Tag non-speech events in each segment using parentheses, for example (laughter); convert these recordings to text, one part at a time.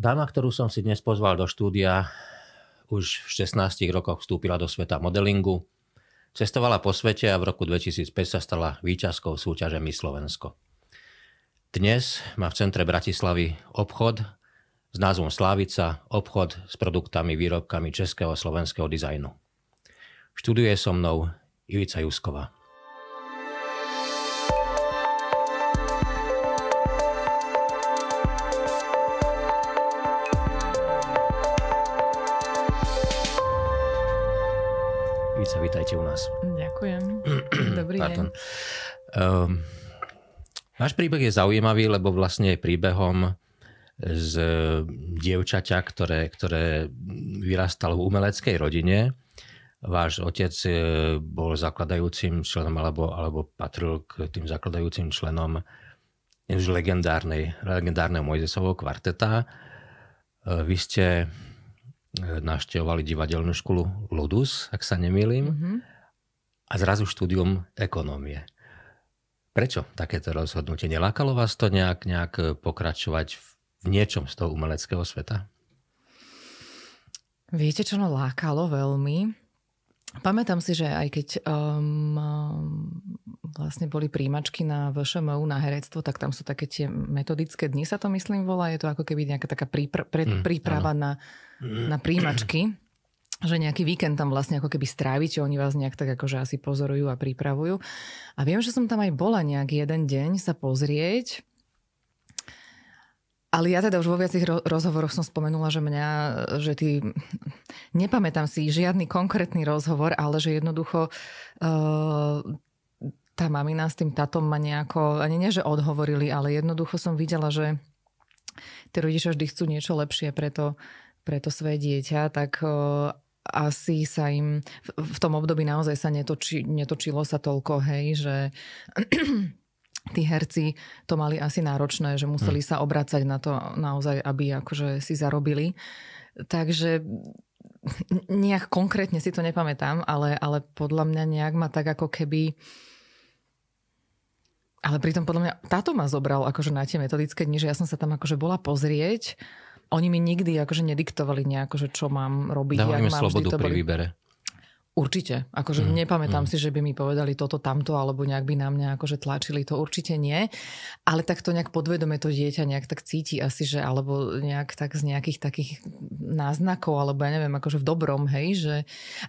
Dáma, ktorú som si dnes pozval do štúdia, už v 16 rokoch vstúpila do sveta modelingu, cestovala po svete a v roku 2005 sa stala výťazkou súťaže My Slovensko. Dnes má v centre Bratislavy obchod s názvom Slávica, obchod s produktami, výrobkami českého a slovenského dizajnu. Študuje so mnou Ivica Jusková. Ivica, vítajte u nás. Ďakujem. (clears throat) Dobrý Pardon. deň. Um, náš príbeh je zaujímavý, lebo vlastne je príbehom z dievčaťa, ktoré, ktoré vyrastalo v umeleckej rodine. Váš otec e, bol zakladajúcim členom alebo, alebo patril k tým zakladajúcim členom už legendárnej, legendárneho Mojzesovho kvarteta. E, vy ste naštevovali divadelnú školu Ludus, ak sa nemýlim, mm-hmm. a zrazu štúdium ekonómie. Prečo takéto rozhodnutie? Nelákalo vás to nejak, nejak pokračovať v niečom z toho umeleckého sveta? Viete, čo no lákalo veľmi? Pamätám si, že aj keď um, vlastne boli príjimačky na VŠMU na herectvo, tak tam sú také tie metodické dni, sa to myslím volá. Je to ako keby nejaká taká prípra- pred, mm, príprava na, na príjimačky že nejaký víkend tam vlastne ako keby strávite, oni vás nejak tak akože asi pozorujú a pripravujú. A viem, že som tam aj bola nejak jeden deň sa pozrieť ale ja teda už vo viacich rozhovoroch som spomenula, že mňa, že ty, nepamätám si žiadny konkrétny rozhovor, ale že jednoducho uh, tá mamina s tým tatom ma nejako, ani nie, že odhovorili, ale jednoducho som videla, že tí rodičia vždy chcú niečo lepšie pre to, pre to svoje dieťa, tak uh, asi sa im v, tom období naozaj sa netoči, netočilo sa toľko, hej, že (clears throat) tí herci to mali asi náročné, že museli hm. sa obracať na to naozaj, aby akože si zarobili. Takže nejak konkrétne si to nepamätám, ale, ale podľa mňa nejak ma tak ako keby... Ale pritom podľa mňa táto ma zobral akože na tie metodické dni, že ja som sa tam akože bola pozrieť. Oni mi nikdy akože nediktovali nejako, že čo mám robiť. Dávame slobodu pri boli... výbere. Určite. Akože mm, nepamätám mm. si, že by mi povedali toto, tamto, alebo nejak by na mňa akože tlačili. To určite nie. Ale tak to nejak podvedome to dieťa nejak tak cíti asi, že alebo nejak tak z nejakých takých náznakov, alebo ja neviem, akože v dobrom, hej, že...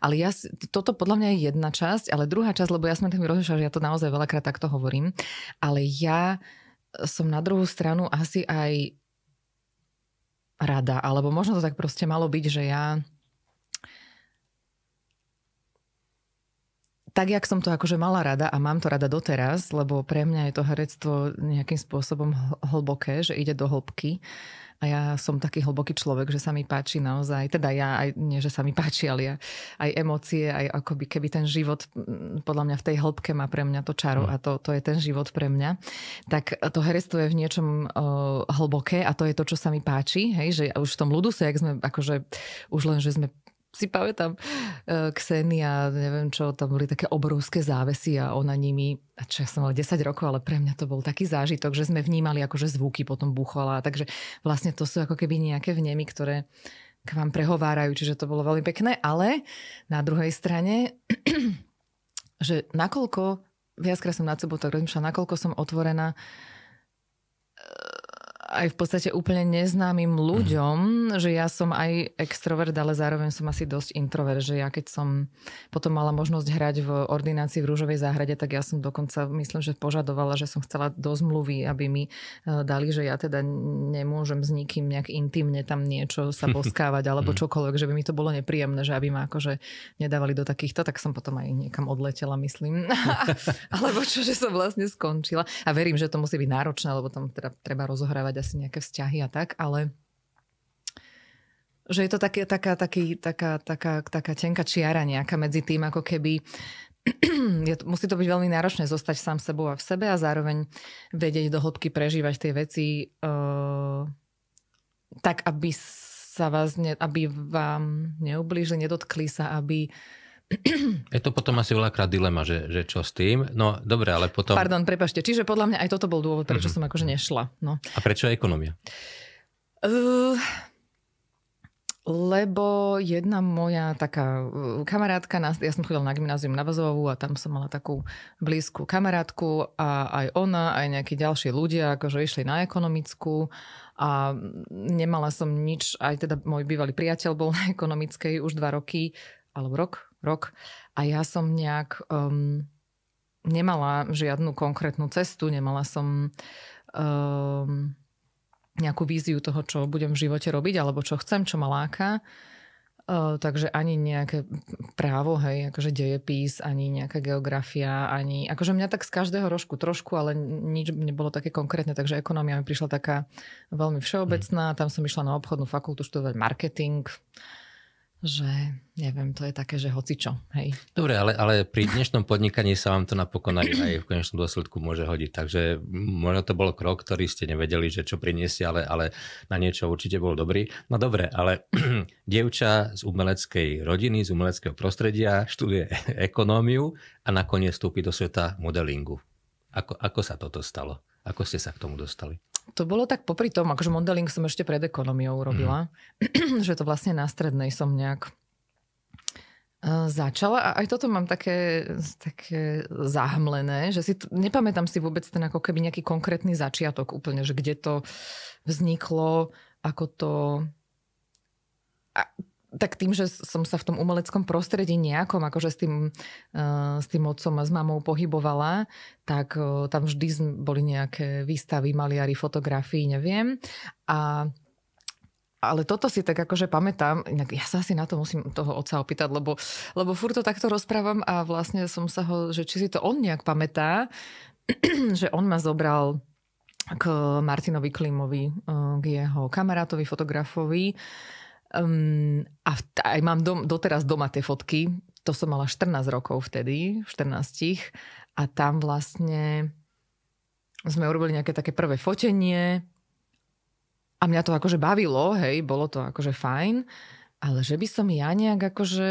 Ale ja, toto podľa mňa je jedna časť, ale druhá časť, lebo ja som tým rozlišila, že ja to naozaj veľakrát takto hovorím, ale ja som na druhú stranu asi aj rada, alebo možno to tak proste malo byť, že ja tak, jak som to akože mala rada a mám to rada doteraz, lebo pre mňa je to herectvo nejakým spôsobom hlboké, že ide do hĺbky. A ja som taký hlboký človek, že sa mi páči naozaj, teda ja aj, nie že sa mi páči, ale ja, aj emócie, aj akoby keby ten život, podľa mňa v tej hĺbke má pre mňa to čaro mm. a to, to je ten život pre mňa. Tak to herectvo je v niečom uh, hlboké a to je to, čo sa mi páči, hej, že už v tom ľuduse, jak sme akože už len, že sme si pamätám uh, Ksenia, neviem čo, tam boli také obrovské závesy a ona nimi, a čo ja som mala 10 rokov, ale pre mňa to bol taký zážitok, že sme vnímali akože zvuky potom buchala, takže vlastne to sú ako keby nejaké vnemy, ktoré k vám prehovárajú, čiže to bolo veľmi pekné, ale na druhej strane, (clears throat) že nakoľko, viackrát som nad sebou tak rozmýšľala, nakoľko som otvorená aj v podstate úplne neznámym ľuďom, mm. že ja som aj extrovert, ale zároveň som asi dosť introvert, že ja keď som potom mala možnosť hrať v ordinácii v Rúžovej záhrade, tak ja som dokonca, myslím, že požadovala, že som chcela do zmluvy, aby mi e, dali, že ja teda nemôžem s nikým nejak intimne tam niečo sa (laughs) boskávať alebo mm. čokoľvek, že by mi to bolo nepríjemné, že aby ma akože nedávali do takýchto, tak som potom aj niekam odletela, myslím. (laughs) (laughs) alebo čo, že som vlastne skončila. A verím, že to musí byť náročné, lebo tam teda treba rozohrávať asi nejaké vzťahy a tak, ale že je to také, taká, taký, taká, taká, taká tenká čiara nejaká medzi tým, ako keby (clears throat) je, musí to byť veľmi náročné zostať sám sebou a v sebe a zároveň vedieť do hĺbky prežívať tie veci uh, tak, aby sa vás, ne, aby vám neublížili, nedotkli sa, aby je to potom asi veľakrát dilema, že, že čo s tým. No dobre, ale potom... Pardon, prepašte. Čiže podľa mňa aj toto bol dôvod, prečo uh-huh. som akože nešla. No. A prečo ekonomia? Uh, lebo jedna moja taká uh, kamarátka, ja som chodila na gymnázium na Vazovú a tam som mala takú blízku kamarátku a aj ona, aj nejakí ďalší ľudia, akože išli na ekonomickú a nemala som nič, aj teda môj bývalý priateľ bol na ekonomickej už dva roky, alebo rok, rok a ja som nejak um, nemala žiadnu konkrétnu cestu, nemala som um, nejakú víziu toho, čo budem v živote robiť, alebo čo chcem, čo ma láka. Uh, takže ani nejaké právo, hej, akože dejepís, ani nejaká geografia, ani... Akože mňa tak z každého rožku trošku, ale nič nebolo také konkrétne, takže ekonomia mi prišla taká veľmi všeobecná. Tam som išla na obchodnú fakultu študovať marketing že neviem, to je také, že hocičo, hej. Dobre, ale, ale pri dnešnom podnikaní sa vám to napokon aj, aj v konečnom dôsledku môže hodiť, takže možno to bol krok, ktorý ste nevedeli, že čo priniesie, ale, ale na niečo určite bol dobrý. No dobre, ale (clears throat) dievča z umeleckej rodiny, z umeleckého prostredia, študuje (laughs) ekonómiu a nakoniec vstúpi do sveta modelingu. Ako, ako sa toto stalo? Ako ste sa k tomu dostali? To bolo tak popri tom, akože modeling som ešte pred ekonomiou robila, mm. (clears throat) že to vlastne na strednej som nejak uh, začala a aj toto mám také, také zahmlené, že si, nepamätám si vôbec ten ako keby nejaký konkrétny začiatok úplne, že kde to vzniklo, ako to... A tak tým, že som sa v tom umeleckom prostredí nejakom, akože s tým, uh, s tým otcom a s mamou pohybovala, tak uh, tam vždy boli nejaké výstavy, maliary, fotografii, neviem. A ale toto si tak akože pamätám, inak ja sa asi na to musím toho otca opýtať, lebo, lebo furt to takto rozprávam a vlastne som sa ho, že či si to on nejak pamätá, (clears throat) že on ma zobral k Martinovi Klimovi, eh, k jeho kamarátovi, fotografovi, Um, a v, aj mám dom, doteraz doma tie fotky. To som mala 14 rokov vtedy, 14. A tam vlastne sme urobili nejaké také prvé fotenie. A mňa to akože bavilo, hej, bolo to akože fajn. Ale že by som ja nejak akože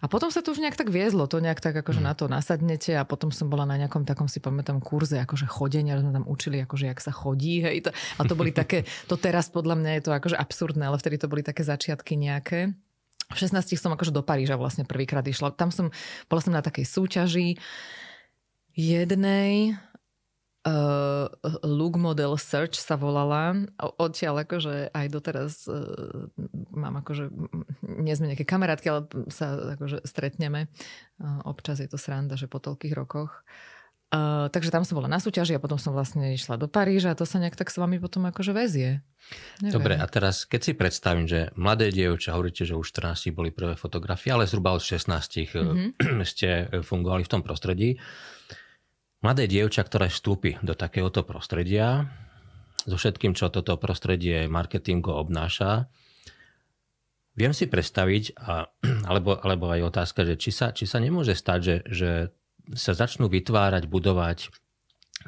a potom sa to už nejak tak viezlo, to nejak tak akože mm. na to nasadnete a potom som bola na nejakom takom si pamätám kurze akože chodenia, sme tam učili akože jak sa chodí, hej. To, a to boli také, to teraz podľa mňa je to akože absurdné, ale vtedy to boli také začiatky nejaké. V 16 som akože do Paríža vlastne prvýkrát išla. Tam som, bola som na takej súťaži jednej uh, Look Model Search sa volala. Odtiaľ akože aj doteraz uh, mám akože, nie sme nejaké kamarátky, ale sa akože stretneme. Uh, občas je to sranda, že po toľkých rokoch. Uh, takže tam som bola na súťaži a potom som vlastne išla do Paríža a to sa nejak tak s vami potom akože väzie. Neviem. Dobre, a teraz keď si predstavím, že mladé dievča, hovoríte, že už 14 boli prvé fotografie, ale zhruba od 16 mm-hmm. (clears throat) ste fungovali v tom prostredí. Mladé dievča, ktoré vstúpi do takéhoto prostredia, so všetkým, čo toto prostredie marketingu obnáša, viem si predstaviť, a, (clears throat) alebo, alebo aj otázka, že či sa, či sa nemôže stať, že, že sa začnú vytvárať, budovať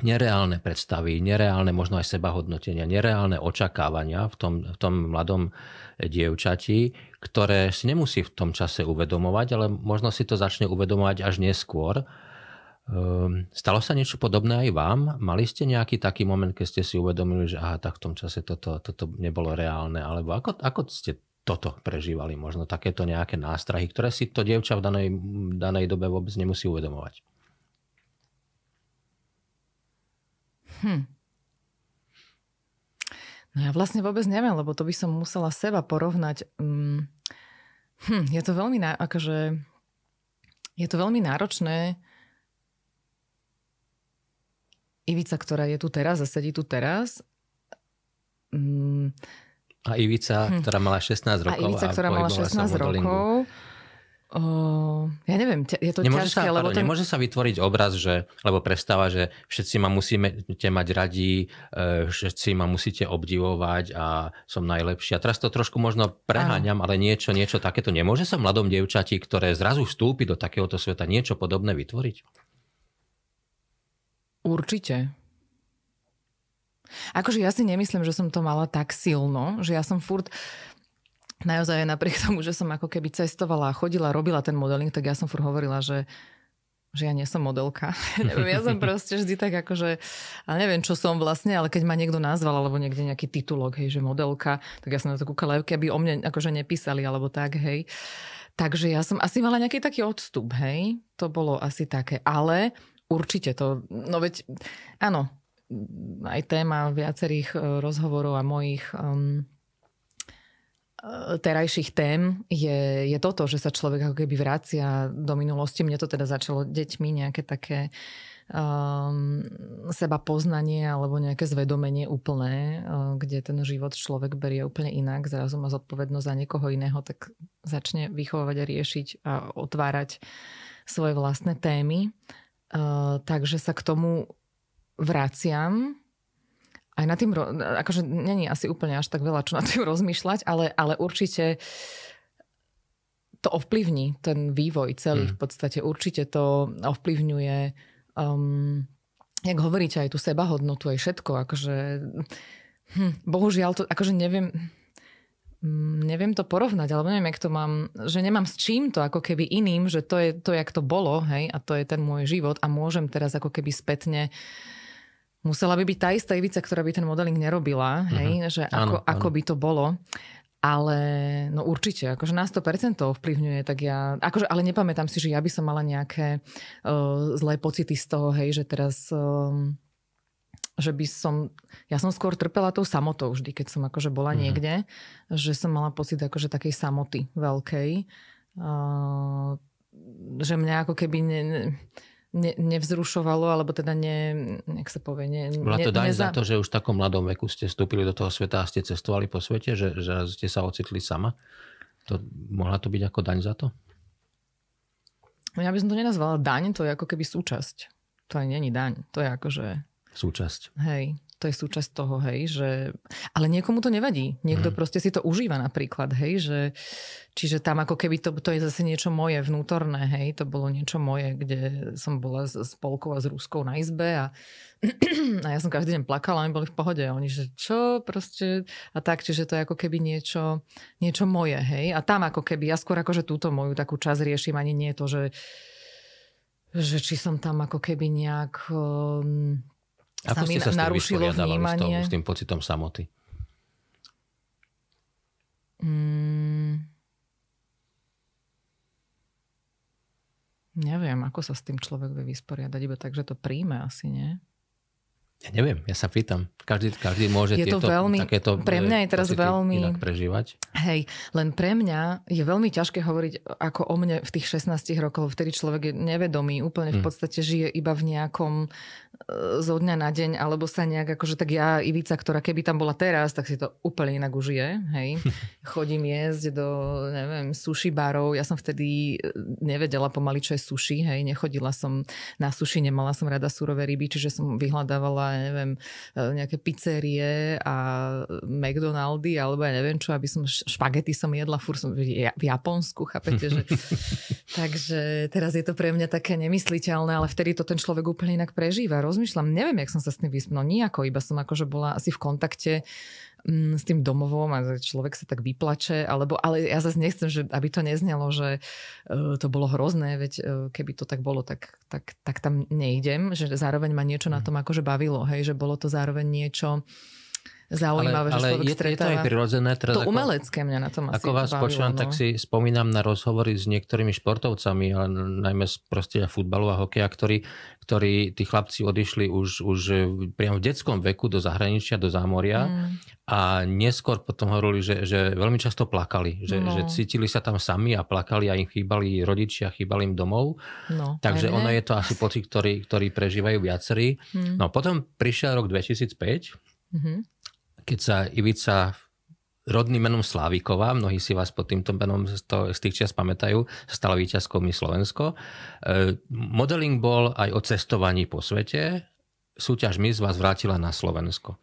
nereálne predstavy, nereálne možno aj sebahodnotenia, nereálne očakávania v tom, v tom mladom dievčati, ktoré si nemusí v tom čase uvedomovať, ale možno si to začne uvedomovať až neskôr stalo sa niečo podobné aj vám? Mali ste nejaký taký moment, keď ste si uvedomili, že aha, tak v tom čase toto, toto nebolo reálne? Alebo ako, ako ste toto prežívali? Možno takéto nejaké nástrahy, ktoré si to dievča v danej, danej dobe vôbec nemusí uvedomovať. Hm. No ja vlastne vôbec neviem, lebo to by som musela seba porovnať. Hm, hm je to veľmi, akože, je to veľmi náročné Ivica, ktorá je tu teraz a sedí tu teraz. Mm. A Ivica, hm. ktorá mala 16 rokov. A Ivica, ktorá mala 16 rokov. O, ja neviem, je to nemôže ťažké, sa, lebo ten... Nemôže sa vytvoriť obraz, že, lebo predstava, že všetci ma musíte mať radi, e, všetci ma musíte obdivovať a som najlepší. A teraz to trošku možno preháňam, ale niečo, niečo takéto. Nemôže sa mladom dievčati, ktoré zrazu vstúpi do takéhoto sveta, niečo podobné vytvoriť? Určite. Akože ja si nemyslím, že som to mala tak silno, že ja som furt naozaj napriek (laughs) tomu, že som ako keby cestovala a chodila, robila ten modeling, tak ja som furt hovorila, že že ja nie som modelka. (laughs) ja som (laughs) proste vždy tak akože, ale neviem, čo som vlastne, ale keď ma niekto nazval, alebo niekde nejaký titulok, hej, že modelka, tak ja som na to kúkala, keby o mne akože nepísali, alebo tak, hej. Takže ja som asi mala nejaký taký odstup, hej. To bolo asi také, ale určite to, no veď, áno, aj téma viacerých e, rozhovorov a mojich um, terajších tém je, je toto, že sa človek ako keby vracia do minulosti. Mne to teda začalo deťmi nejaké také um, seba poznanie alebo nejaké zvedomenie úplné, uh, kde ten život človek berie úplne inak, zrazu má zodpovednosť za niekoho iného, tak začne vychovávať a riešiť a otvárať svoje vlastné témy. Uh, takže sa k tomu vraciam aj na tým, akože není asi úplne až tak veľa, čo na tým (laughs) rozmýšľať, ale, ale určite to ovplyvní ten vývoj celý mm. v podstate. Určite to ovplyvňuje, um, jak hovoríte, aj tú sebahodnotu, aj všetko. Akože, hm, bohužiaľ to, akože neviem, neviem to porovnať, alebo neviem, jak to mám, že nemám s čím to ako keby iným, že to je to, jak to bolo, hej, a to je ten môj život a môžem teraz ako keby spätne musela by byť tá istá Ivica, ktorá by ten modeling nerobila, hej, uh-huh. že ako, áno, ako áno. by to bolo. Ale no určite, akože na 100% to ovplyvňuje, tak ja, akože, ale nepamätám si, že ja by som mala nejaké uh, zlé pocity z toho, hej, že teraz, um, že by som, ja som skôr trpela tou samotou vždy, keď som akože bola uh-huh. niekde, že som mala pocit akože takej samoty veľkej, uh, že mňa ako keby ne, ne, ne, nevzrušovalo, alebo teda ne, nech sa povie, ne, Bola to daň neza... za to, že už v takom mladom veku ste vstúpili do toho sveta a ste cestovali po svete, že, že ste sa ocitli sama? To, mohla to byť ako daň za to? Ja by som to nenazvala daň, to je ako keby súčasť. To aj není daň, to je akože... Súčasť. Hej, to je súčasť toho, hej, že... Ale niekomu to nevadí. Niekto mm. proste si to užíva napríklad, hej, že... Čiže tam ako keby to, to je zase niečo moje vnútorné, hej, to bolo niečo moje, kde som bola s, s Polkou a s Ruskou na izbe a, (clears throat) a ja som každý deň plakala, oni boli v pohode a oni, že čo proste a tak, čiže to je ako keby niečo, niečo moje, hej, a tam ako keby, ja skôr akože túto moju takú časť riešim, ani nie to, že že či som tam ako keby nejak um, ako sa mi sa narušilo vnímanie. S, s tým pocitom samoty? Mm, neviem, ako sa s tým človek vie vysporiadať, iba tak, že to príjme asi, nie? Ja neviem, ja sa pýtam. Každý, každý môže je tieto, to veľmi, takéto pre mňa je teraz veľmi inak prežívať. Hej, len pre mňa je veľmi ťažké hovoriť ako o mne v tých 16 rokoch, vtedy človek je nevedomý, úplne v hm. podstate žije iba v nejakom e, zo dňa na deň, alebo sa nejak akože tak ja, Ivica, ktorá keby tam bola teraz, tak si to úplne inak užije, hej. (laughs) Chodím jesť do, neviem, sushi barov, ja som vtedy e, nevedela pomaly, čo je sushi, hej, nechodila som na sushi, nemala som rada surové ryby, čiže som vyhľadávala ja neviem, e, nejaké pizzerie a McDonaldy alebo ja neviem čo, aby som špagety som jedla, fur som v Japonsku, chápete, že... (laughs) Takže teraz je to pre mňa také nemysliteľné, ale vtedy to ten človek úplne inak prežíva. Rozmýšľam, neviem, jak som sa s tým vyspnul, nejako, iba som akože bola asi v kontakte s tým domovom a človek sa tak vyplače, alebo, ale ja zase nechcem, že, aby to neznelo, že uh, to bolo hrozné, veď uh, keby to tak bolo, tak, tak, tak tam nejdem, že zároveň ma niečo na mhm. tom akože bavilo, hej, že bolo to zároveň niečo, zaujímavé, ale, že človek je, stretáva. je to aj prirodzené. Teraz to ako, umelecké mňa na tom asi Ako vás počúvam, no. tak si spomínam na rozhovory s niektorými športovcami, ale najmä z prostredia futbalu a hokeja, ktorí, ktorí tí chlapci odišli už, už priamo v detskom veku do zahraničia, do zámoria mm. a neskôr potom hovorili, že, že veľmi často plakali, že, no. že cítili sa tam sami a plakali a im chýbali rodičia, chýbali im domov. No, Takže ono je to asi pocit, ktorý, ktorý prežívajú viacerí. Mm. No potom prišiel rok 2005 mm-hmm keď sa Ivica rodným menom Sláviková, mnohí si vás pod týmto menom z, to, z tých čias pamätajú, stala víťazkou mi Slovensko. E, modeling bol aj o cestovaní po svete. Súťaž Miss vás vrátila na Slovensko.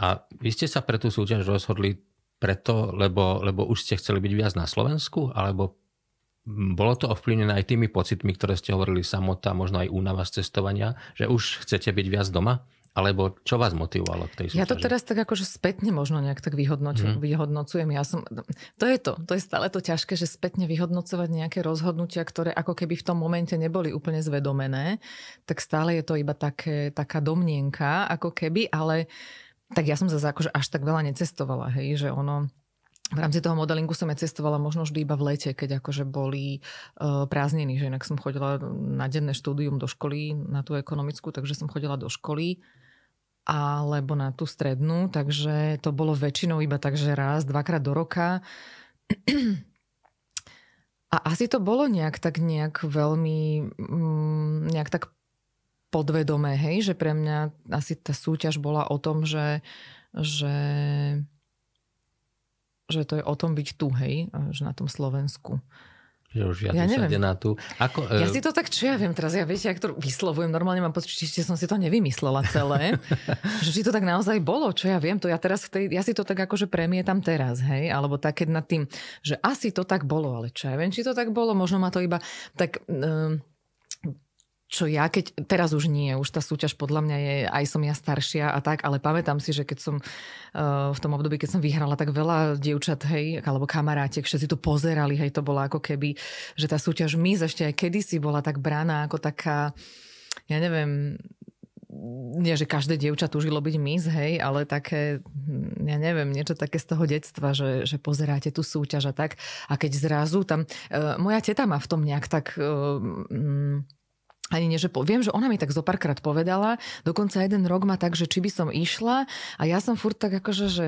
A vy ste sa pre tú súťaž rozhodli preto, lebo, lebo už ste chceli byť viac na Slovensku, alebo bolo to ovplyvnené aj tými pocitmi, ktoré ste hovorili samota, možno aj únava z cestovania, že už chcete byť viac doma? Alebo čo vás motivovalo k tej súťaži? Ja to teraz tak akože spätne možno nejak tak vyhodnoču, mm. vyhodnocujem. Ja som, to je to, to je stále to ťažké, že spätne vyhodnocovať nejaké rozhodnutia, ktoré ako keby v tom momente neboli úplne zvedomené, tak stále je to iba také, taká domnienka, ako keby, ale tak ja som zase akože až tak veľa necestovala, hej, že ono, v rámci toho modelingu som ja cestovala možno vždy iba v lete, keď akože boli uh, prázdniny, že inak som chodila na denné štúdium do školy, na tú ekonomickú, takže som chodila do školy alebo na tú strednú, takže to bolo väčšinou iba tak, že raz, dvakrát do roka. A asi to bolo nejak tak nejak veľmi, mm, nejak tak podvedomé, hej, že pre mňa asi tá súťaž bola o tom, že, že, že to je o tom byť tu, hej, že na tom Slovensku. Že už ja, ja neviem. na tú. Ako, ja uh... si to tak, čo ja viem teraz, ja viete, ak to vyslovujem, normálne mám pocit, či som si to nevymyslela celé. (laughs) že či to tak naozaj bolo, čo ja viem, to ja teraz v tej, ja si to tak akože premietam teraz, hej, alebo tak keď nad tým, že asi to tak bolo, ale čo ja viem, či to tak bolo, možno ma to iba tak... Uh, čo ja, keď teraz už nie, už tá súťaž podľa mňa je, aj som ja staršia a tak, ale pamätám si, že keď som uh, v tom období, keď som vyhrala, tak veľa dievčat, hej, alebo kamarátiek, všetci to pozerali, hej, to bolo ako keby, že tá súťaž my ešte aj kedysi bola tak brána ako taká, ja neviem, nie, že každé dievča túžilo byť mis, hej, ale také, hm, ja neviem, niečo také z toho detstva, že, že pozeráte tú súťaž a tak. A keď zrazu tam, uh, moja teta ma v tom nejak tak... Uh, um, ani nie, že po, viem, že ona mi tak zo párkrát povedala, dokonca jeden rok ma tak, že či by som išla a ja som furt tak akože, že,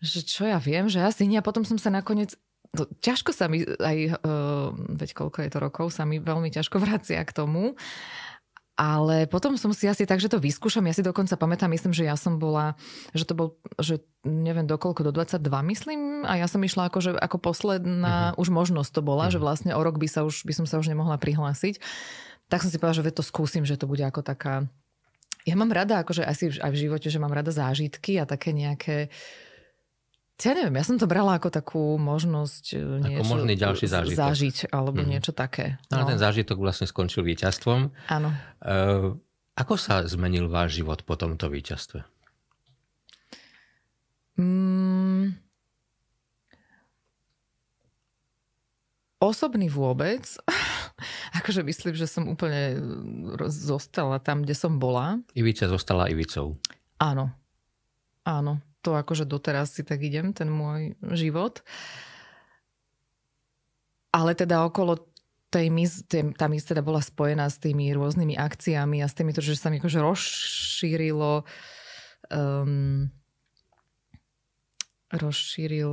že čo ja viem, že asi nie a potom som sa nakoniec to, ťažko sa mi aj, uh, veď koľko je to rokov, sa mi veľmi ťažko (laughs) vracia k tomu. Ale potom som si asi tak, že to vyskúšam. Ja si dokonca pamätám, myslím, že ja som bola, že to bol, že neviem dokoľko, do 22 myslím. A ja som išla ako, že, ako posledná uh-huh. už možnosť to bola, uh-huh. že vlastne o rok by, sa už, by som sa už nemohla prihlásiť tak som si povedala, že to skúsim, že to bude ako taká... Ja mám rada, akože asi aj v živote, že mám rada zážitky a také nejaké ja neviem, ja som to brala ako takú možnosť e, niečo, ako možný ďalší zážitok. zažiť, alebo mm. niečo také. No. no ten zážitok vlastne skončil víťazstvom. Áno. Uh, ako sa zmenil váš život po tomto víťazstve? Mm, osobný vôbec. (laughs) akože myslím, že som úplne zostala tam, kde som bola. Ivica zostala Ivicou. Áno. Áno. To akože doteraz si tak idem, ten môj život. Ale teda okolo tej mis, tej, tá mis teda bola spojená s tými rôznymi akciami a s tými, že sa mi akože rozšírilo um, rozšíril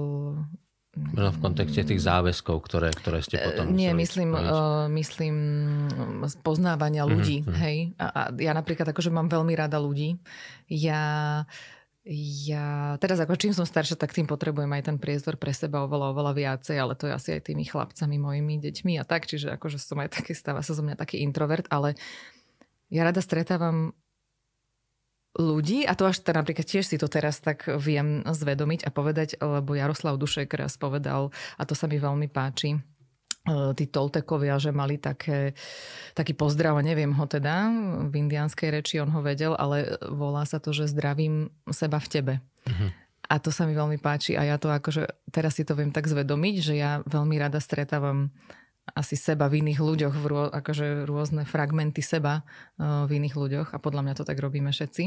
V kontexte tých záväzkov, ktoré, ktoré ste potom Nie, myslím, uh, myslím poznávania mhm, ľudí. Mm-hmm. Hej? A, a ja napríklad akože mám veľmi rada ľudí. Ja ja teraz ako čím som staršia, tak tým potrebujem aj ten priestor pre seba oveľa, oveľa viacej, ale to je asi aj tými chlapcami, mojimi deťmi a tak, čiže akože som aj taký, stáva sa zo mňa taký introvert, ale ja rada stretávam ľudí, a to až teda napríklad tiež si to teraz tak viem zvedomiť a povedať, lebo Jaroslav Dušek raz povedal, a to sa mi veľmi páči, e, tí Toltekovia, že mali také, taký pozdrav, neviem ho teda, v indianskej reči on ho vedel, ale volá sa to, že zdravím seba v tebe. Uh-huh. A to sa mi veľmi páči a ja to akože teraz si to viem tak zvedomiť, že ja veľmi rada stretávam asi seba v iných ľuďoch, v rô, akože rôzne fragmenty seba uh, v iných ľuďoch a podľa mňa to tak robíme všetci.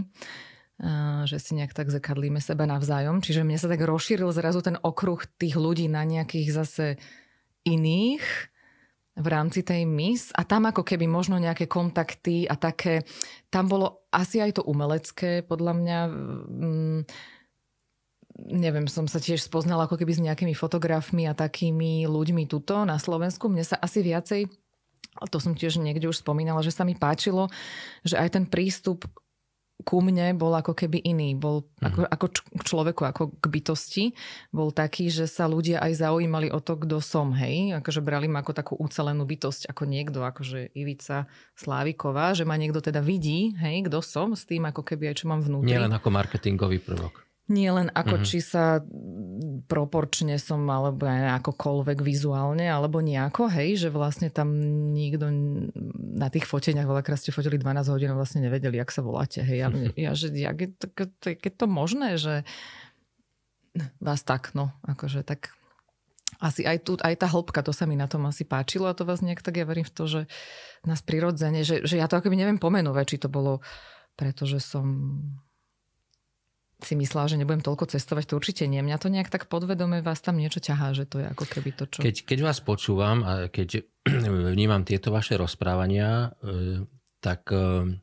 Uh, že si nejak tak zakadlíme seba navzájom. Čiže mne sa tak rozšíril zrazu ten okruh tých ľudí na nejakých zase iných v rámci tej mis a tam ako keby možno nejaké kontakty a také, tam bolo asi aj to umelecké podľa mňa mm, neviem, som sa tiež spoznala ako keby s nejakými fotografmi a takými ľuďmi tuto na Slovensku. Mne sa asi viacej, to som tiež niekde už spomínala, že sa mi páčilo, že aj ten prístup ku mne bol ako keby iný. Bol mm. ako, ako k človeku, ako k bytosti. Bol taký, že sa ľudia aj zaujímali o to, kto som, hej. Akože brali ma ako takú ucelenú bytosť, ako niekto, akože Ivica Sláviková, že ma niekto teda vidí, hej, kto som, s tým ako keby aj čo mám vnútri. Nie len ako marketingový prvok nie len ako mm-hmm. či sa proporčne som, alebo aj akokoľvek vizuálne, alebo nejako, hej, že vlastne tam nikto na tých foteniach veľakrát ste fotili 12 hodín a vlastne nevedeli, jak sa voláte, hej. Ja, ja že jak je, to, je to možné, že vás tak, no, akože tak asi aj, tu, aj tá hĺbka, to sa mi na tom asi páčilo a to vás nejak tak ja verím v to, že nás prirodzene, že, že ja to akoby neviem pomenovať, či to bolo pretože som si myslela, že nebudem toľko cestovať, to určite nie. Mňa to nejak tak podvedome vás tam niečo ťahá, že to je ako keby to, čo... Keď, keď vás počúvam a keď (clears throat) vnímam tieto vaše rozprávania, e, tak e,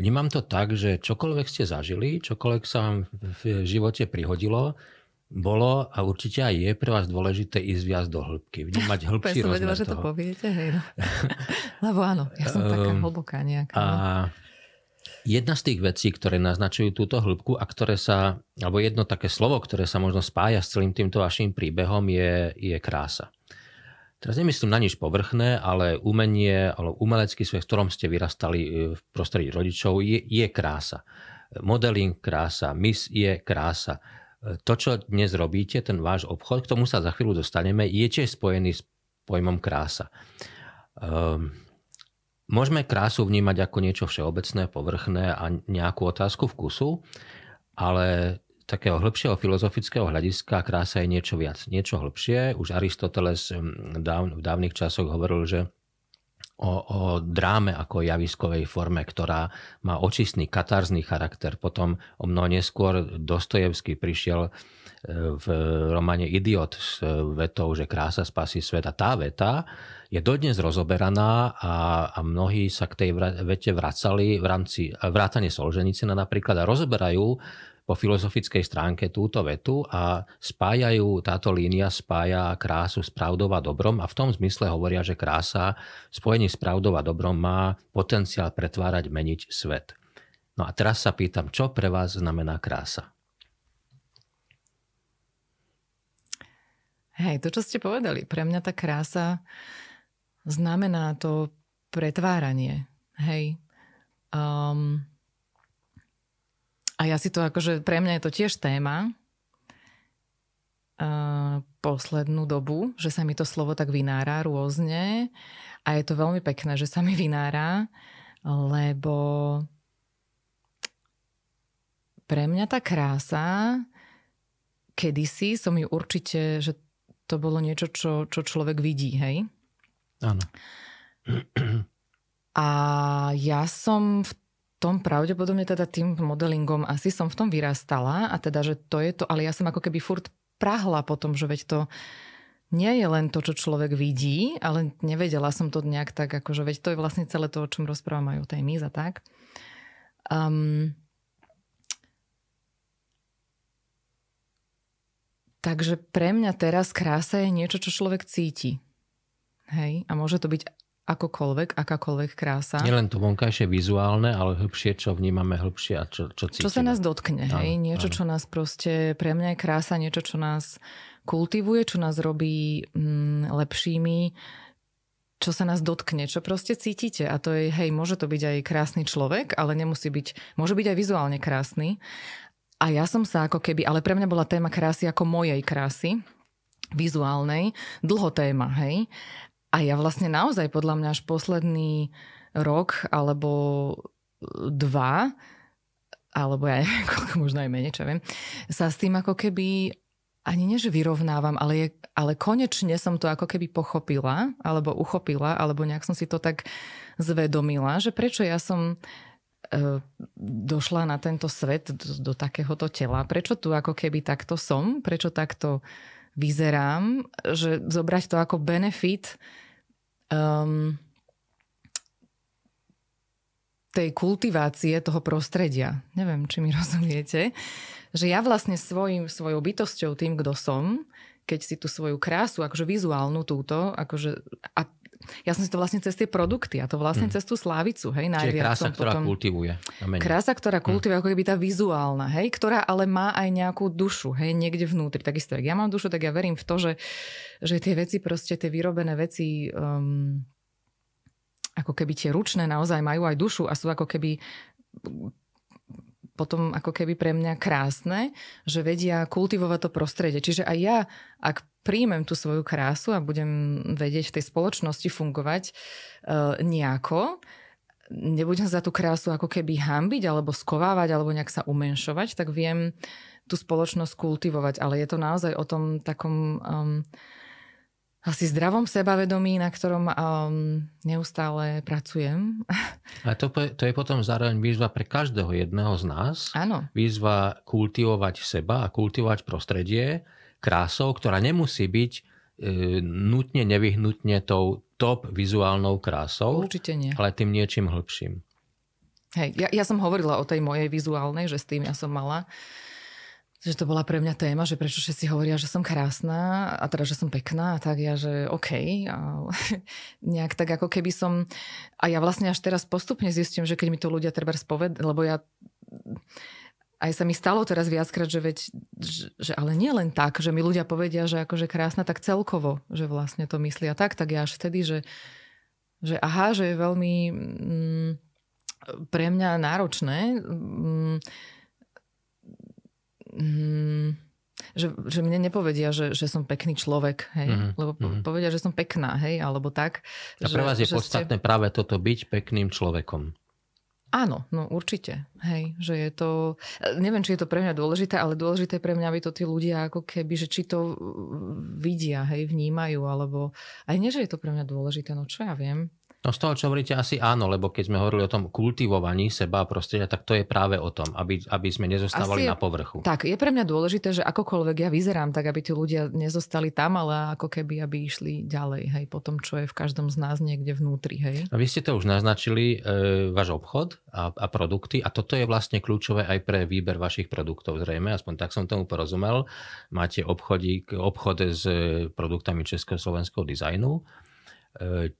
vnímam to tak, že čokoľvek ste zažili, čokoľvek sa vám v živote prihodilo, bolo a určite aj je pre vás dôležité ísť viac do hĺbky, vnímať (laughs) hĺbší rozmer vedela, že to poviete, hej no. (laughs) Lebo áno, ja som taká ehm, hlboká nejaká. A no. Jedna z tých vecí, ktoré naznačujú túto hĺbku a ktoré sa, alebo jedno také slovo, ktoré sa možno spája s celým týmto vašim príbehom je, je krása. Teraz nemyslím na nič povrchné, ale umenie, alebo umelecký svet, v ktorom ste vyrastali e, v prostredí rodičov, je, je krása. Modeling krása, mis je krása. E, to, čo dnes robíte, ten váš obchod, k tomu sa za chvíľu dostaneme, je tiež spojený s pojmom krása. Um, Môžeme krásu vnímať ako niečo všeobecné, povrchné a nejakú otázku vkusu, ale takého hĺbšieho filozofického hľadiska krása je niečo viac, niečo hĺbšie. Už Aristoteles mm, v dávnych časoch hovoril, že o, o dráme ako javiskovej forme, ktorá má očistný, katarzný charakter. Potom o mnoho neskôr Dostojevský prišiel e, v románe Idiot s vetou, že krása spasí svet. A tá veta je dodnes rozoberaná a, a mnohí sa k tej vete vracali v rámci vrátane Solženicina napríklad a rozoberajú po filozofickej stránke túto vetu a spájajú, táto línia spája krásu s pravdou a dobrom a v tom zmysle hovoria, že krása v spojení s pravdou a dobrom má potenciál pretvárať, meniť svet. No a teraz sa pýtam, čo pre vás znamená krása? Hej, to, čo ste povedali, pre mňa tá krása znamená to pretváranie. Hej. Um, a ja si to akože, pre mňa je to tiež téma uh, poslednú dobu, že sa mi to slovo tak vynára rôzne a je to veľmi pekné, že sa mi vynára, lebo pre mňa tá krása, kedysi som ju určite, že to bolo niečo, čo, čo človek vidí, hej? Áno. A ja som v tom pravdepodobne teda tým modelingom asi som v tom vyrastala a teda, že to je to, ale ja som ako keby furt prahla potom, že veď to nie je len to, čo človek vidí, ale nevedela som to nejak tak, akože veď to je vlastne celé to, o čom rozprávam aj o tej míz a tak. Um, takže pre mňa teraz krása je niečo, čo človek cíti. Hej, a môže to byť akokoľvek, akákoľvek krása. len to vonkajšie vizuálne, ale hĺbšie, čo vnímame hĺbšie a čo, čo cítime. Čo sa nás dotkne, hej? Áno, niečo, áno. čo nás proste, pre mňa je krása niečo, čo nás kultivuje, čo nás robí mm, lepšími, čo sa nás dotkne, čo proste cítite. A to je, hej, môže to byť aj krásny človek, ale nemusí byť, môže byť aj vizuálne krásny. A ja som sa ako keby, ale pre mňa bola téma krásy ako mojej krásy, vizuálnej, dlho téma, hej. A ja vlastne naozaj podľa mňa až posledný rok alebo dva, alebo ja neviem, (laughs) koľko možno aj menej, čo viem, sa s tým ako keby ani nie, že vyrovnávam, ale, je, ale konečne som to ako keby pochopila, alebo uchopila, alebo nejak som si to tak zvedomila, že prečo ja som e, došla na tento svet do, do takéhoto tela, prečo tu ako keby takto som, prečo takto vyzerám, že zobrať to ako benefit um, tej kultivácie toho prostredia. Neviem, či mi (laughs) rozumiete. Že ja vlastne svojim, svojou bytosťou, tým, kto som, keď si tú svoju krásu, akože vizuálnu túto, akože, a ja som si to vlastne cez tie produkty a to vlastne hmm. cez tú slávicu, hej, najviac. Krása, ktorá potom... kultivuje. Krása, ktorá hm. kultivuje, hmm. ako keby tá vizuálna, hej, ktorá ale má aj nejakú dušu, hej, niekde vnútri. Takisto, ak ja mám dušu, tak ja verím v to, že, že tie veci, proste tie vyrobené veci um, ako keby tie ručné naozaj majú aj dušu a sú ako keby potom ako keby pre mňa krásne, že vedia kultivovať to prostredie. Čiže aj ja, ak príjmem tú svoju krásu a budem vedieť v tej spoločnosti fungovať uh, nejako, nebudem za tú krásu ako keby hambiť alebo skovávať alebo nejak sa umenšovať, tak viem tú spoločnosť kultivovať. Ale je to naozaj o tom takom um, asi zdravom sebavedomí, na ktorom um, neustále pracujem. A to, to je potom zároveň výzva pre každého jedného z nás. Áno. Výzva kultivovať seba a kultivovať prostredie krásou, ktorá nemusí byť e, nutne, nevyhnutne tou top vizuálnou krásou. Určite nie. Ale tým niečím hĺbším. Hej, ja, ja som hovorila o tej mojej vizuálnej, že s tým ja som mala že to bola pre mňa téma, že prečo všetci hovoria, že som krásna a teda, že som pekná a tak ja, že OK. A (laughs) nejak tak ako keby som... A ja vlastne až teraz postupne zistím, že keď mi to ľudia treba spoved, lebo ja aj sa mi stalo teraz viackrát, že veď, že, že ale nie len tak, že mi ľudia povedia, že akože krásna, tak celkovo, že vlastne to myslia tak, tak ja až vtedy, že, že aha, že je veľmi mm, pre mňa náročné mm, mm, že, že mne nepovedia, že, že som pekný človek, hej, mm-hmm. lebo mm-hmm. povedia, že som pekná, hej, alebo tak. A pre že, vás je podstatné ste... práve toto byť pekným človekom. Áno, no určite. Hej, že je to... Neviem, či je to pre mňa dôležité, ale dôležité pre mňa, aby to tí ľudia ako keby, že či to vidia, hej, vnímajú, alebo... Aj nie, že je to pre mňa dôležité, no čo ja viem. No z toho, čo hovoríte, asi áno, lebo keď sme hovorili o tom kultivovaní seba a prostredia, tak to je práve o tom, aby, aby sme nezostávali asi, na povrchu. Tak, je pre mňa dôležité, že akokoľvek ja vyzerám, tak aby tí ľudia nezostali tam, ale ako keby, aby išli ďalej, hej, po tom, čo je v každom z nás niekde vnútri, hej. A vy ste to už naznačili, e, váš obchod a, a produkty a toto je vlastne kľúčové aj pre výber vašich produktov, zrejme, aspoň tak som tomu porozumel. Máte obchodík, obchod s produktami československého dizajnu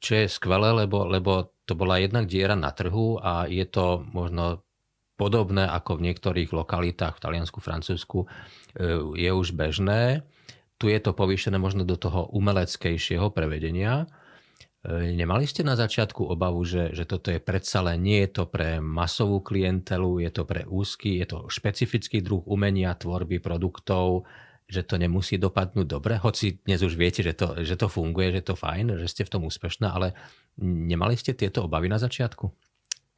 čo je skvelé, lebo, lebo to bola jednak diera na trhu a je to možno podobné ako v niektorých lokalitách v Taliansku, Francúzsku e, je už bežné. Tu je to povýšené možno do toho umeleckejšieho prevedenia. E, nemali ste na začiatku obavu, že, že toto je predsa len, nie je to pre masovú klientelu, je to pre úzky, je to špecifický druh umenia, tvorby produktov, že to nemusí dopadnúť dobre, hoci dnes už viete, že to, že to funguje, že to fajn, že ste v tom úspešná, ale nemali ste tieto obavy na začiatku?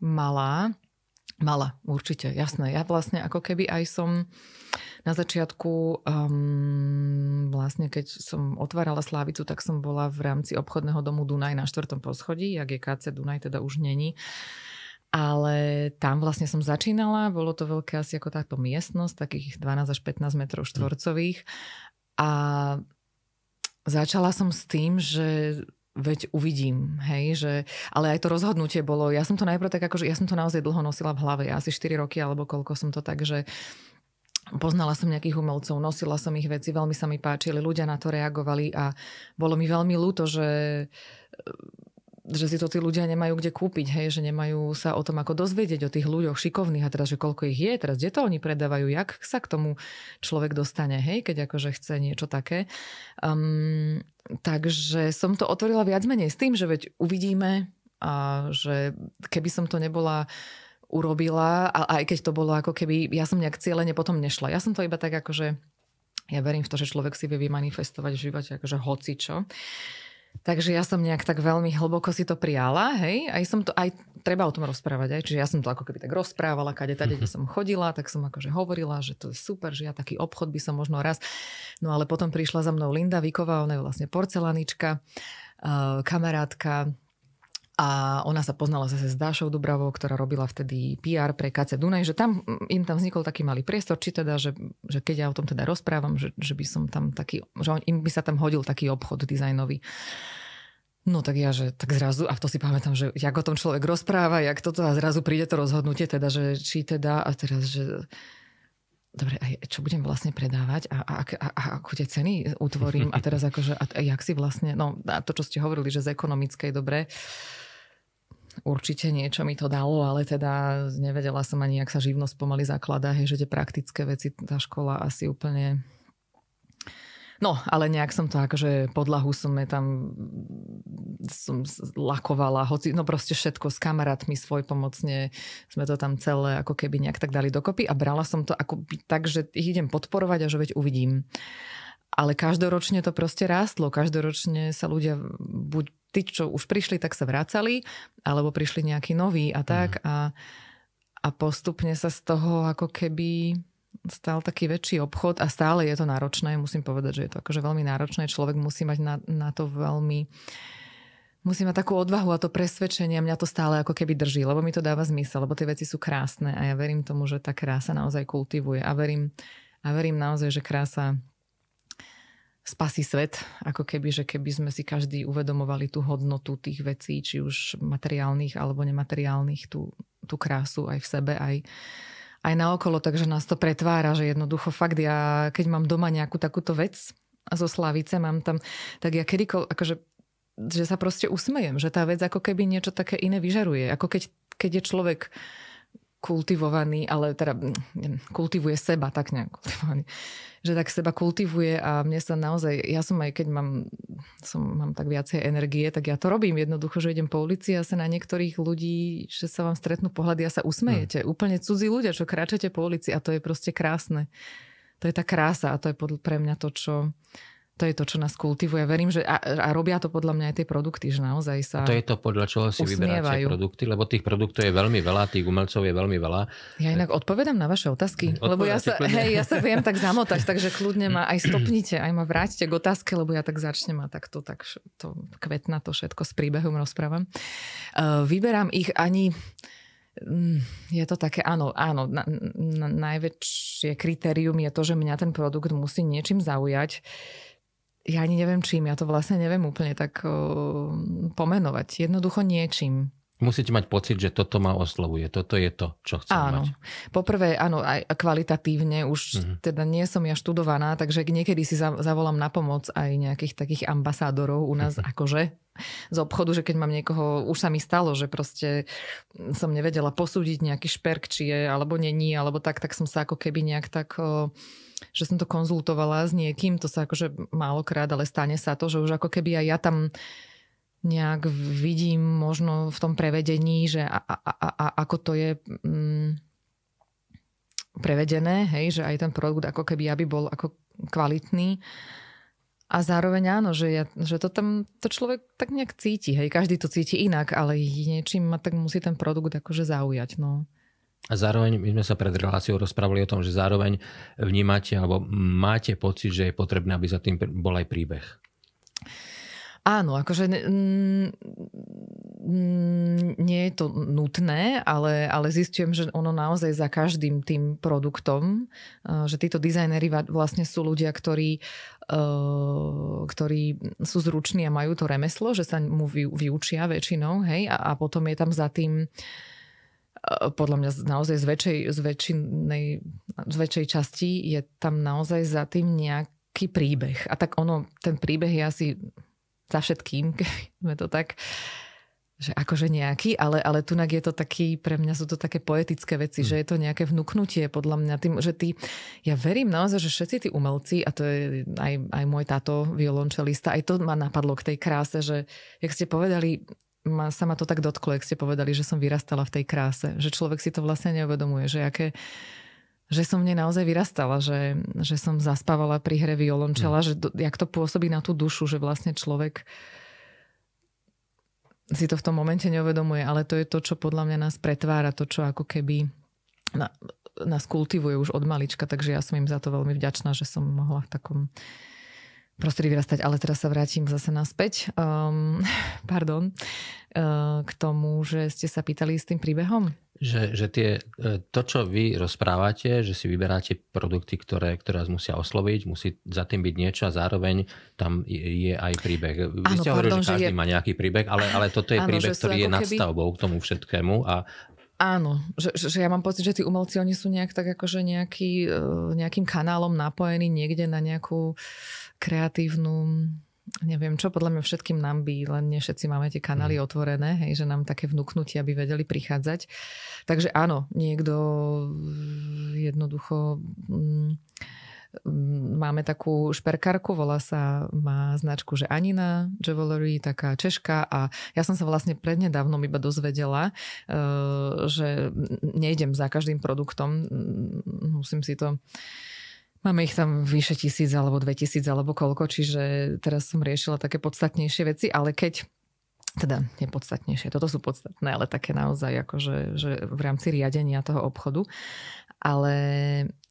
Malá, mala, určite, jasné. Ja vlastne ako keby aj som na začiatku, um, vlastne keď som otvárala Slávicu, tak som bola v rámci obchodného domu Dunaj na štvrtom poschodí, jak je KC Dunaj teda už není. Ale tam vlastne som začínala, bolo to veľké asi ako táto miestnosť, takých 12 až 15 metrov štvorcových. A začala som s tým, že veď uvidím, hej, že, ale aj to rozhodnutie bolo, ja som to najprv tak akože, ja som to naozaj dlho nosila v hlave, asi 4 roky alebo koľko som to tak, že Poznala som nejakých umelcov, nosila som ich veci, veľmi sa mi páčili, ľudia na to reagovali a bolo mi veľmi ľúto, že že si to tí ľudia nemajú kde kúpiť, hej, že nemajú sa o tom ako dozvedieť o tých ľuďoch šikovných a teraz, že koľko ich je, teraz kde to oni predávajú, jak sa k tomu človek dostane, hej, keď akože chce niečo také. Um, takže som to otvorila viac menej s tým, že veď uvidíme a že keby som to nebola urobila, a aj keď to bolo ako keby, ja som nejak cieľene potom nešla. Ja som to iba tak akože, ja verím v to, že človek si vie vymanifestovať v živote akože hocičo. Takže ja som nejak tak veľmi hlboko si to prijala, hej, aj som to, aj treba o tom rozprávať, aj, čiže ja som to ako keby tak rozprávala, kade tade, kde som chodila, tak som akože hovorila, že to je super, že ja taký obchod by som možno raz, no ale potom prišla za mnou Linda Viková, ona je vlastne porcelanička, kamarátka, a ona sa poznala zase s Dášou Dubravou, ktorá robila vtedy PR pre KC Dunaj, že tam im tam vznikol taký malý priestor, či teda, že, že keď ja o tom teda rozprávam, že, že by som tam taký, že im by sa tam hodil taký obchod dizajnový. No tak ja, že tak zrazu, a to si pamätám, že jak o tom človek rozpráva, jak toto a zrazu príde to rozhodnutie, teda, že či teda, a teraz, že dobre, a čo budem vlastne predávať a, a, a, a ako tie ceny utvorím a teraz akože, a, a jak si vlastne, no a to, čo ste hovorili, že z ekonomickej dobre, určite niečo mi to dalo, ale teda nevedela som ani, jak sa živnosť pomaly zakladá, hej, že tie praktické veci tá škola asi úplne... No, ale nejak som to akože podlahu som tam som lakovala, hoci, no proste všetko s kamarátmi svoj pomocne sme to tam celé ako keby nejak tak dali dokopy a brala som to ako tak, že ich idem podporovať a že veď uvidím. Ale každoročne to proste rástlo. Každoročne sa ľudia, buď tí, čo už prišli, tak sa vracali, alebo prišli nejakí noví a tak. Mm. A, a postupne sa z toho ako keby stal taký väčší obchod a stále je to náročné. Musím povedať, že je to akože veľmi náročné. Človek musí mať na, na to veľmi musí mať takú odvahu a to presvedčenie mňa to stále ako keby drží, lebo mi to dáva zmysel, lebo tie veci sú krásne a ja verím tomu, že tá krása naozaj kultivuje a verím, a verím naozaj, že krása spasí svet, ako keby, že keby sme si každý uvedomovali tú hodnotu tých vecí, či už materiálnych alebo nemateriálnych, tú, tú krásu aj v sebe, aj, aj naokolo, takže nás to pretvára, že jednoducho fakt ja, keď mám doma nejakú takúto vec zo Slavice mám tam, tak ja kedykoľ, akože že sa proste usmejem, že tá vec ako keby niečo také iné vyžaruje. Ako keď, keď je človek kultivovaný, ale teda neviem, kultivuje seba, tak nejak kultivovaný. Že tak seba kultivuje a mne sa naozaj, ja som aj keď mám, som, mám tak viacej energie, tak ja to robím jednoducho, že idem po ulici a sa na niektorých ľudí, že sa vám stretnú pohľady a sa usmejete. Hmm. Úplne cudzí ľudia, čo kráčate po ulici a to je proste krásne. To je tá krása a to je pre mňa to, čo, to je to, čo nás kultivuje. Verím, že a, a robia to podľa mňa aj tie produkty, že naozaj sa To je to, podľa čoho si vyberáte produkty, lebo tých produktov je veľmi veľa, tých umelcov je veľmi veľa. Ja inak odpovedám na vaše otázky, Odpovedáte lebo ja sa, hej, ja sa viem tak zamotať, (laughs) takže kľudne ma aj stopnite, aj ma vráťte k otázke, lebo ja tak začnem a tak to, tak to kvetna to všetko s príbehom rozprávam. Uh, vyberám ich ani mm, je to také, áno, áno, na, na, najväčšie kritérium je to, že mňa ten produkt musí niečím zaujať ja ani neviem čím, ja to vlastne neviem úplne tak uh, pomenovať. Jednoducho niečím. Musíte mať pocit, že toto ma oslovuje, toto je to, čo chcem áno. mať. Poprvé, áno, aj kvalitatívne, už mm-hmm. teda nie som ja študovaná, takže niekedy si zavolám na pomoc aj nejakých takých ambasádorov u nás, (laughs) akože z obchodu, že keď mám niekoho, už sa mi stalo, že proste som nevedela posúdiť nejaký šperk, či je alebo není, alebo tak, tak som sa ako keby nejak tak že som to konzultovala s niekým, to sa akože málokrát, ale stane sa to, že už ako keby aj ja tam nejak vidím možno v tom prevedení, že a, a, a, a ako to je mm, prevedené, hej, že aj ten produkt ako keby aby bol ako kvalitný. A zároveň áno, že, ja, že to tam to človek tak nejak cíti, hej, každý to cíti inak, ale niečím ma tak musí ten produkt akože zaujať, no. A zároveň my sme sa pred reláciou rozprávali o tom, že zároveň vnímate alebo máte pocit, že je potrebné, aby za tým bol aj príbeh. Áno, akože nie je to nutné, ale, ale zistujem, že ono naozaj za každým tým produktom, eh, že títo dizajnery vlastne sú ľudia, ktorí, eh, ktorí sú zruční a majú to remeslo, že sa mu vyučia väčšinou, hej, a, a potom je tam za tým podľa mňa naozaj z väčšej, z, väčšinej, z väčšej časti je tam naozaj za tým nejaký príbeh. A tak ono, ten príbeh je asi za všetkým, (laughs) keď sme to tak že akože nejaký, ale, ale tunak je to taký, pre mňa sú to také poetické veci, hmm. že je to nejaké vnúknutie podľa mňa, tým, že ty, ja verím naozaj, že všetci tí umelci, a to je aj, aj môj táto violončelista, aj to ma napadlo k tej kráse, že jak ste povedali, ma, sa ma to tak dotklo, ak ste povedali, že som vyrastala v tej kráse. Že človek si to vlastne neuvedomuje, že aké že som mne naozaj vyrastala, že, že som zaspávala pri hre violončela, mm. že do, jak to pôsobí na tú dušu, že vlastne človek si to v tom momente neuvedomuje, ale to je to, čo podľa mňa nás pretvára, to, čo ako keby na, nás kultivuje už od malička, takže ja som im za to veľmi vďačná, že som mohla v takom prostredí vyrastať. Ale teraz sa vrátim zase naspäť. Um, (laughs) pardon. Uh, k tomu, že ste sa pýtali s tým príbehom? Že, že tie, e, to, čo vy rozprávate, že si vyberáte produkty, ktoré, ktoré vás musia osloviť, musí za tým byť niečo a zároveň tam je aj príbeh. Vy Áno, ste hovorili, že každý je... má nejaký príbeh, ale, ale toto je Áno, príbeh, ktorý je keby... nadstavbou k tomu všetkému a Áno, že, že ja mám pocit, že tí umelci, oni sú nejak tak akože nejaký, e, nejakým kanálom napojení niekde na nejakú kreatívnu neviem čo, podľa mňa všetkým nám by, len nie všetci máme tie kanály mm. otvorené, hej, že nám také vnúknutia by vedeli prichádzať. Takže áno, niekto jednoducho mm, máme takú šperkárku, volá sa, má značku, že Anina Jewelry, taká češka a ja som sa vlastne prednedávnom iba dozvedela, že nejdem za každým produktom, musím si to Máme ich tam vyše tisíc alebo dve tisíc alebo koľko, čiže teraz som riešila také podstatnejšie veci, ale keď teda nepodstatnejšie, toto sú podstatné, ale také naozaj akože že v rámci riadenia toho obchodu. Ale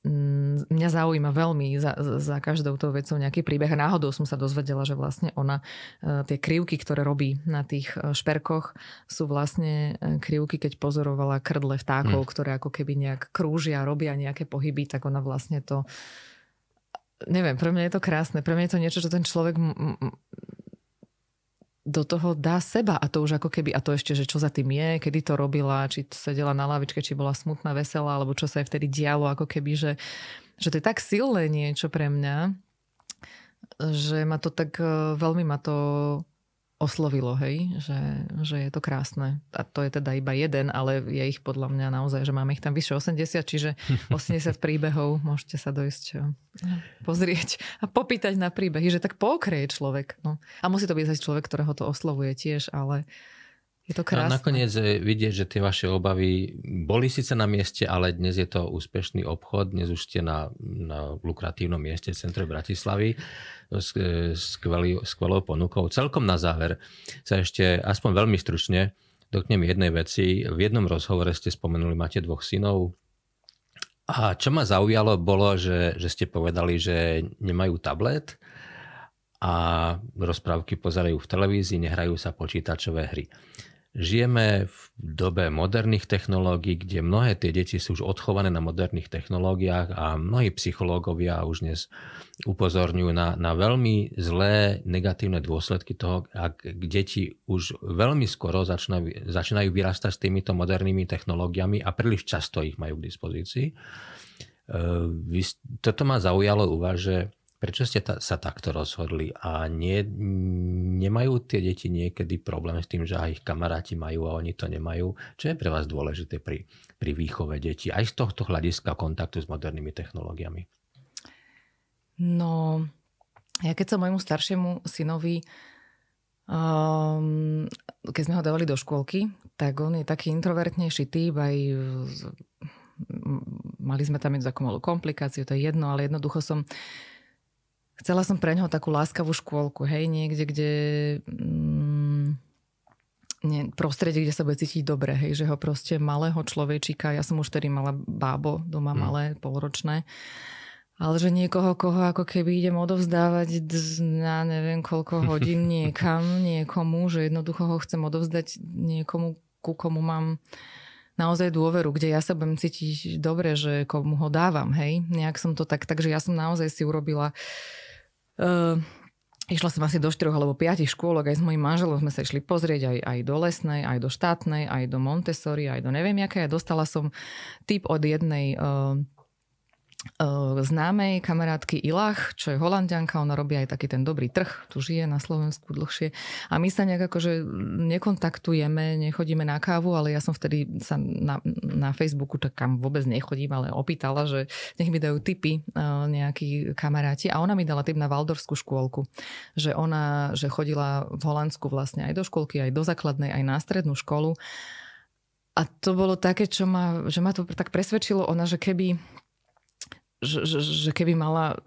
mňa zaujíma veľmi za, za každou tou vecou nejaký príbeh. A náhodou som sa dozvedela, že vlastne ona, e, tie krivky, ktoré robí na tých e, šperkoch, sú vlastne e, krivky, keď pozorovala krdle vtákov, hmm. ktoré ako keby nejak krúžia, robia nejaké pohyby, tak ona vlastne to neviem, pre mňa je to krásne. Pre mňa je to niečo, čo ten človek do toho dá seba. A to už ako keby, a to ešte, že čo za tým je, kedy to robila, či sedela na lavičke, či bola smutná, veselá, alebo čo sa jej vtedy dialo, ako keby, že, že to je tak silné niečo pre mňa, že ma to tak, e, veľmi ma to oslovilo, hej, že, že je to krásne. A to je teda iba jeden, ale je ich podľa mňa naozaj, že máme ich tam vyše 80, čiže (laughs) 80 príbehov, môžete sa dojsť eh, pozrieť a popýtať na príbehy, že tak pokrie človek. No. A musí to byť človek, ktorého to oslovuje tiež, ale je to krásne. A nakoniec vidieť, že tie vaše obavy boli síce na mieste, ale dnes je to úspešný obchod, dnes už ste na, na lukratívnom mieste v centre Bratislavy s skvelý, skvelou ponukou. Celkom na záver sa ešte aspoň veľmi stručne dotknem jednej veci. V jednom rozhovore ste spomenuli, máte dvoch synov. A čo ma zaujalo, bolo, že, že ste povedali, že nemajú tablet a rozprávky pozerajú v televízii, nehrajú sa počítačové hry. Žijeme v dobe moderných technológií, kde mnohé tie deti sú už odchované na moderných technológiách a mnohí psychológovia už dnes upozorňujú na, na veľmi zlé negatívne dôsledky toho, ak deti už veľmi skoro začínajú, začínajú vyrastať s týmito modernými technológiami a príliš často ich majú k dispozícii. E, toto ma zaujalo u vás, že Prečo ste ta, sa takto rozhodli a nie, nemajú tie deti niekedy problém s tým, že aj ich kamaráti majú a oni to nemajú? Čo je pre vás dôležité pri, pri výchove detí aj z tohto hľadiska kontaktu s modernými technológiami? No, ja keď som môjmu staršiemu synovi Um, keď sme ho dávali do škôlky, tak on je taký introvertnejší typ, aj mali sme tam jednu takú malú komplikáciu, to je jedno, ale jednoducho som chcela som pre neho takú láskavú škôlku, hej, niekde, kde mm, nie, prostredie, kde sa bude cítiť dobre, hej, že ho proste malého človečika, ja som už tedy mala bábo doma, mm. malé, polročné, ale že niekoho, koho ako keby idem odovzdávať na neviem koľko (laughs) hodín niekam, niekomu, že jednoducho ho chcem odovzdať niekomu, ku komu mám naozaj dôveru, kde ja sa budem cítiť dobre, že komu ho dávam, hej. Nejak som to tak, takže ja som naozaj si urobila Uh, Išla som asi do 4 alebo 5 škôlok, aj s mojim manželom sme sa išli pozrieť aj, aj do lesnej, aj do štátnej, aj do Montessori, aj do neviem aké. Ja dostala som tip od jednej uh, známej kamarátky Ilach, čo je holandianka, ona robí aj taký ten dobrý trh, tu žije na Slovensku dlhšie. A my sa nejak akože nekontaktujeme, nechodíme na kávu, ale ja som vtedy sa na, na Facebooku, tak kam vôbec nechodím, ale opýtala, že nech mi dajú tipy nejakí kamaráti. A ona mi dala tip na Valdorskú škôlku, že ona, že chodila v Holandsku vlastne aj do škôlky, aj do základnej, aj na strednú školu. A to bolo také, čo ma, že ma to tak presvedčilo. Ona, že keby že, že, že keby mala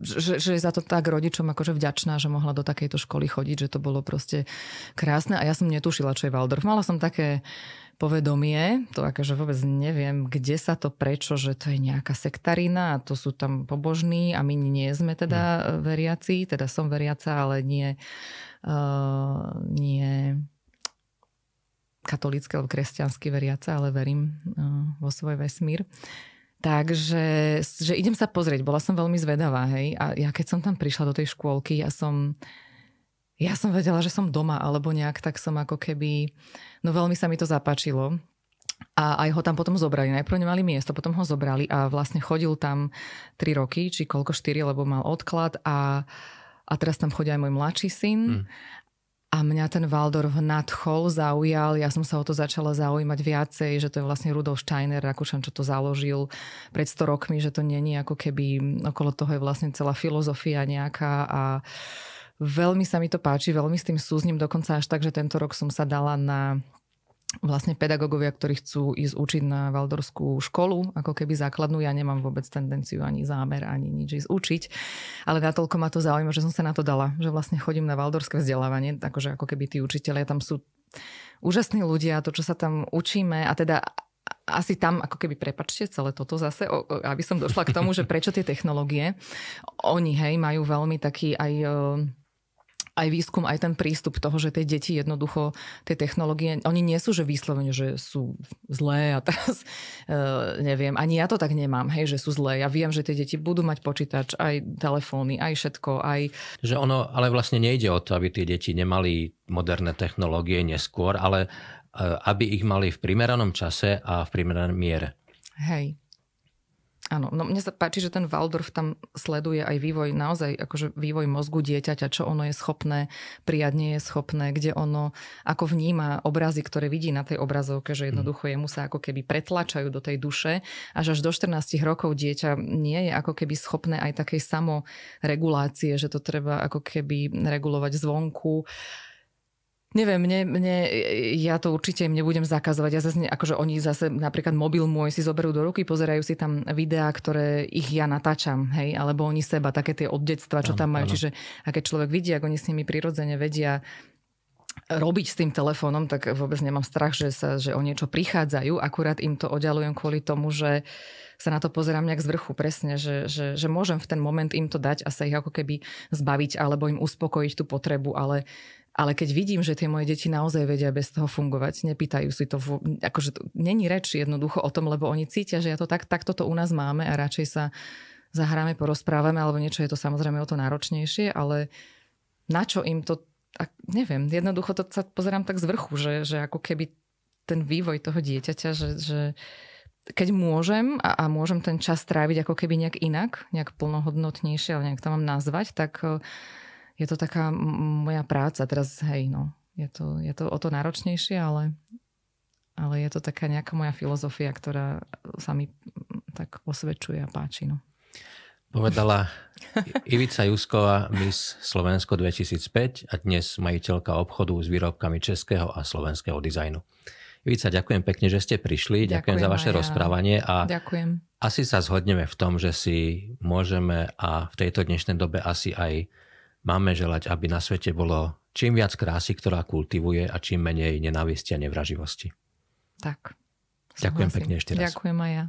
že, že je za to tak rodičom akože vďačná, že mohla do takejto školy chodiť, že to bolo proste krásne a ja som netušila, čo je Waldorf. Mala som také povedomie, to akože vôbec neviem, kde sa to prečo, že to je nejaká sektarina a to sú tam pobožní a my nie sme teda hmm. veriaci, teda som veriaca, ale nie, uh, nie katolícky alebo kresťansky veriaca, ale verím uh, vo svoj vesmír. Takže že idem sa pozrieť, bola som veľmi zvedavá, hej. A ja keď som tam prišla do tej škôlky, ja som, ja som vedela, že som doma, alebo nejak tak som ako keby, no veľmi sa mi to zapáčilo. A aj ho tam potom zobrali. Najprv nemali miesto, potom ho zobrali a vlastne chodil tam 3 roky, či koľko 4, lebo mal odklad a, a teraz tam chodí aj môj mladší syn. Mm. A mňa ten Waldorf nadchol, zaujal. Ja som sa o to začala zaujímať viacej, že to je vlastne Rudolf Steiner, Rakúšan, čo to založil pred 100 rokmi, že to není ako keby okolo toho je vlastne celá filozofia nejaká a veľmi sa mi to páči, veľmi s tým súzním, dokonca až tak, že tento rok som sa dala na vlastne pedagógovia, ktorí chcú ísť učiť na Valdorskú školu, ako keby základnú. Ja nemám vôbec tendenciu ani zámer, ani nič ísť učiť. Ale natoľko ma to zaujíma, že som sa na to dala. Že vlastne chodím na Valdorské vzdelávanie, akože ako keby tí učiteľia tam sú úžasní ľudia, to, čo sa tam učíme a teda asi tam, ako keby, prepačte celé toto zase, aby som došla k tomu, že prečo tie technológie, oni, hej, majú veľmi taký aj aj výskum, aj ten prístup toho, že tie deti jednoducho, tie technológie, oni nie sú, že vyslovene, že sú zlé a teraz uh, neviem, ani ja to tak nemám, hej, že sú zlé. Ja viem, že tie deti budú mať počítač, aj telefóny, aj všetko, aj... Že ono, ale vlastne nejde o to, aby tie deti nemali moderné technológie neskôr, ale uh, aby ich mali v primeranom čase a v primeranom miere. Hej, Áno, no mne sa páči, že ten Waldorf tam sleduje aj vývoj, naozaj akože vývoj mozgu dieťaťa, čo ono je schopné prijať, nie je schopné, kde ono ako vníma obrazy, ktoré vidí na tej obrazovke, že jednoducho jemu sa ako keby pretlačajú do tej duše, až až do 14 rokov dieťa nie je ako keby schopné aj takej samoregulácie, že to treba ako keby regulovať zvonku Neviem, mne, mne, ja to určite im nebudem zakazovať. Ja zase, akože oni zase napríklad mobil môj si zoberú do ruky, pozerajú si tam videá, ktoré ich ja natáčam, hej, alebo oni seba, také tie od detstva, čo tam majú. Čiže a keď človek vidí, ako oni s nimi prirodzene vedia robiť s tým telefónom, tak vôbec nemám strach, že, sa, že o niečo prichádzajú. Akurát im to oddalujem kvôli tomu, že sa na to pozerám nejak z vrchu presne, že, že, že môžem v ten moment im to dať a sa ich ako keby zbaviť alebo im uspokojiť tú potrebu, ale ale keď vidím, že tie moje deti naozaj vedia bez toho fungovať, nepýtajú si to, akože to není reč jednoducho o tom, lebo oni cítia, že ja to tak, tak toto u nás máme a radšej sa zahráme, porozprávame, alebo niečo je to samozrejme o to náročnejšie, ale na čo im to, neviem, jednoducho to sa pozerám tak z vrchu, že, že ako keby ten vývoj toho dieťaťa, že, že keď môžem a, a môžem ten čas tráviť ako keby nejak inak, nejak plnohodnotnejšie, ale nejak to mám nazvať, tak je to taká moja práca. Teraz, hej, no, je to, je to o to náročnejšie, ale, ale je to taká nejaká moja filozofia, ktorá sa mi tak osvedčuje a páči. No. Povedala Ivica Jusková, Miss Slovensko 2005 a dnes majiteľka obchodu s výrobkami českého a slovenského dizajnu. Ivica, ďakujem pekne, že ste prišli. Ďakujem, ďakujem za vaše ja. rozprávanie a ďakujem. asi sa zhodneme v tom, že si môžeme a v tejto dnešnej dobe asi aj Máme želať, aby na svete bolo čím viac krásy, ktorá kultivuje a čím menej nenávisti a nevraživosti. Tak. Ďakujem pekne ešte raz. Ďakujem aj ja.